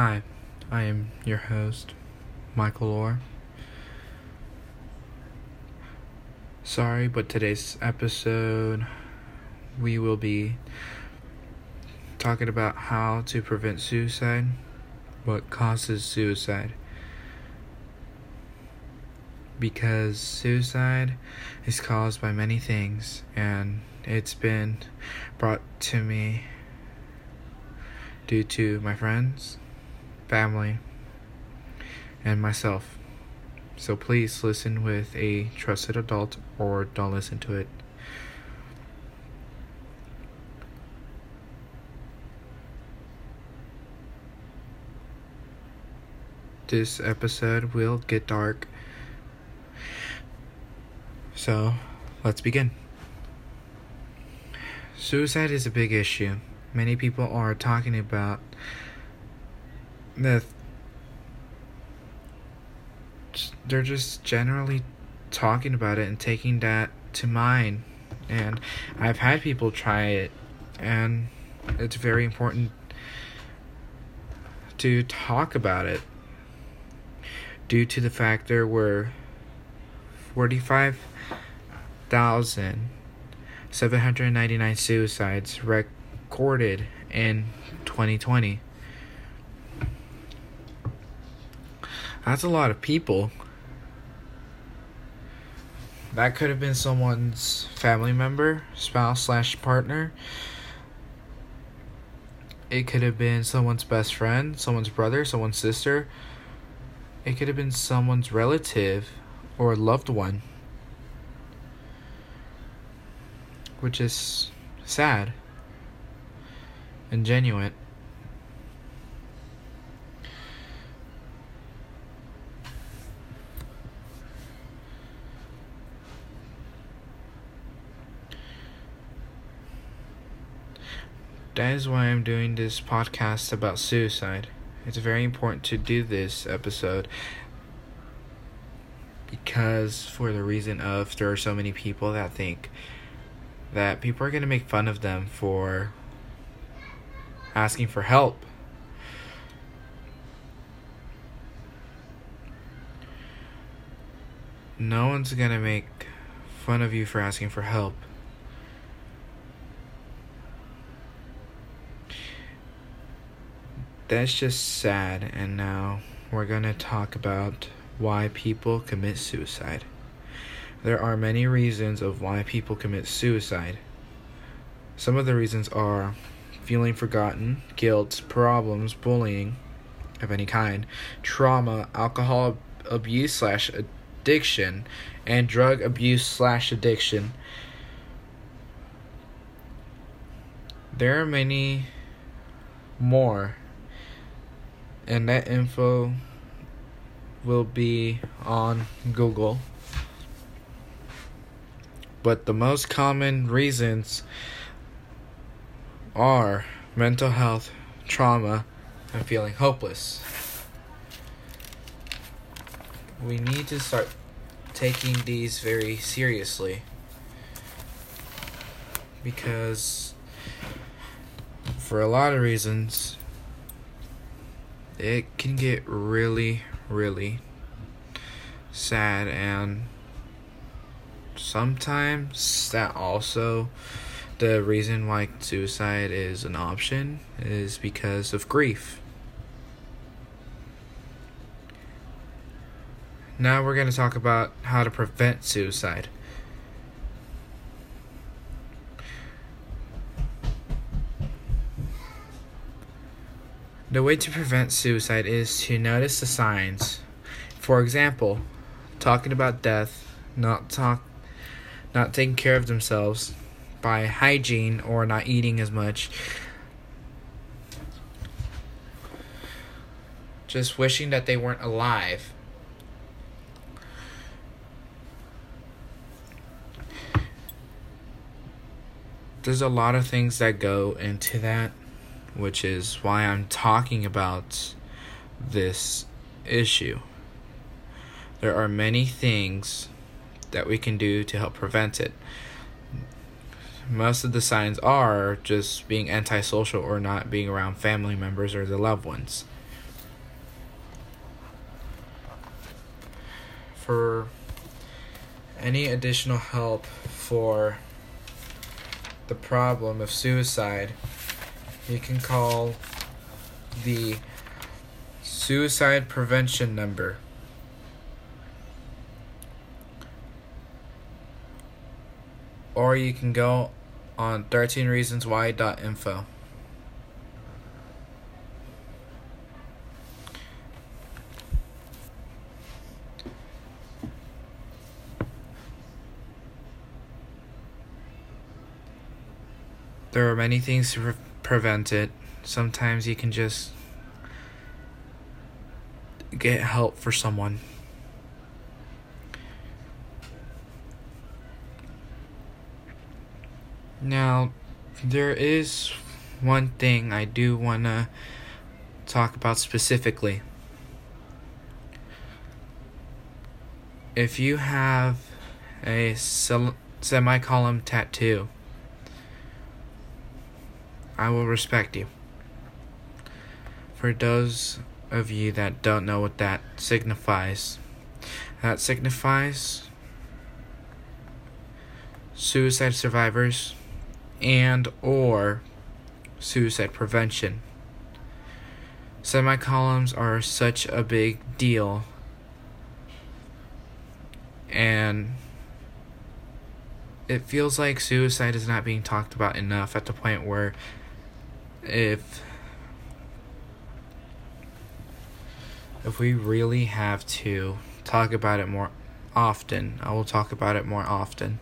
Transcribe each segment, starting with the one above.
Hi, I am your host, Michael Orr. Sorry, but today's episode we will be talking about how to prevent suicide, what causes suicide. Because suicide is caused by many things, and it's been brought to me due to my friends, family, and myself. So please listen with a trusted adult or don't listen to it. This episode will get dark. So, let's begin. Suicide is a big issue. Many people are talking about the they're just generally talking about it and taking that to mind. And I've had people try it, and it's very important to talk about it due to the fact there were 45,799 suicides recorded in 2020. That's a lot of people. That could have been someone's family member, spouse slash partner. It could have been someone's best friend, someone's brother, someone's sister. It could have been someone's relative or loved one. Which is sad and genuine. That is why I'm doing this podcast about suicide. It's very important to do this episode because, for the reason of, there are so many people that think that people are going to make fun of them for asking for help. No one's going to make fun of you for asking for help. That's just sad, and now we're going to talk about why people commit suicide. There are many reasons of why people commit suicide. Some of the reasons are feeling forgotten, guilt, problems, bullying of any kind, trauma, alcohol abuse slash addiction, and drug abuse slash addiction. There are many more and that info will be on Google. But the most common reasons are mental health, trauma, and feeling hopeless. We need to start taking these very seriously because for a lot of reasons it can get really, really sad, and sometimes that also the reason why suicide is an option is because of grief. Now we're going to talk about how to prevent suicide. The way to prevent suicide is to notice the signs. For example, talking about death, not talk not taking care of themselves by hygiene or not eating as much. Just wishing that they weren't alive. There's a lot of things that go into that which is why I'm talking about this issue. There are many things that we can do to help prevent it. Most of the signs are just being antisocial or not being around family members or the loved ones. For any additional help for the problem of suicide, you can call the suicide prevention number. Or you can go on 13reasonswhy.info. There are many things to prevent it. Sometimes you can just get help for someone. Now, there is one thing I do want to talk about specifically. If you have a semicolon tattoo, I will respect you. For those of you that don't know what that signifies, that signifies suicide survivors and or suicide prevention. Semicolons are such a big deal and it feels like suicide is not being talked about enough at the point where if if we really have to talk about it more often, I will talk about it more often.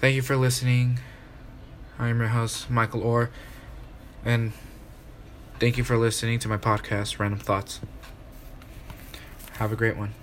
Thank you for listening. I am your host, Michael Orr, and thank you for listening to my podcast, Random Thoughts. Have a great one.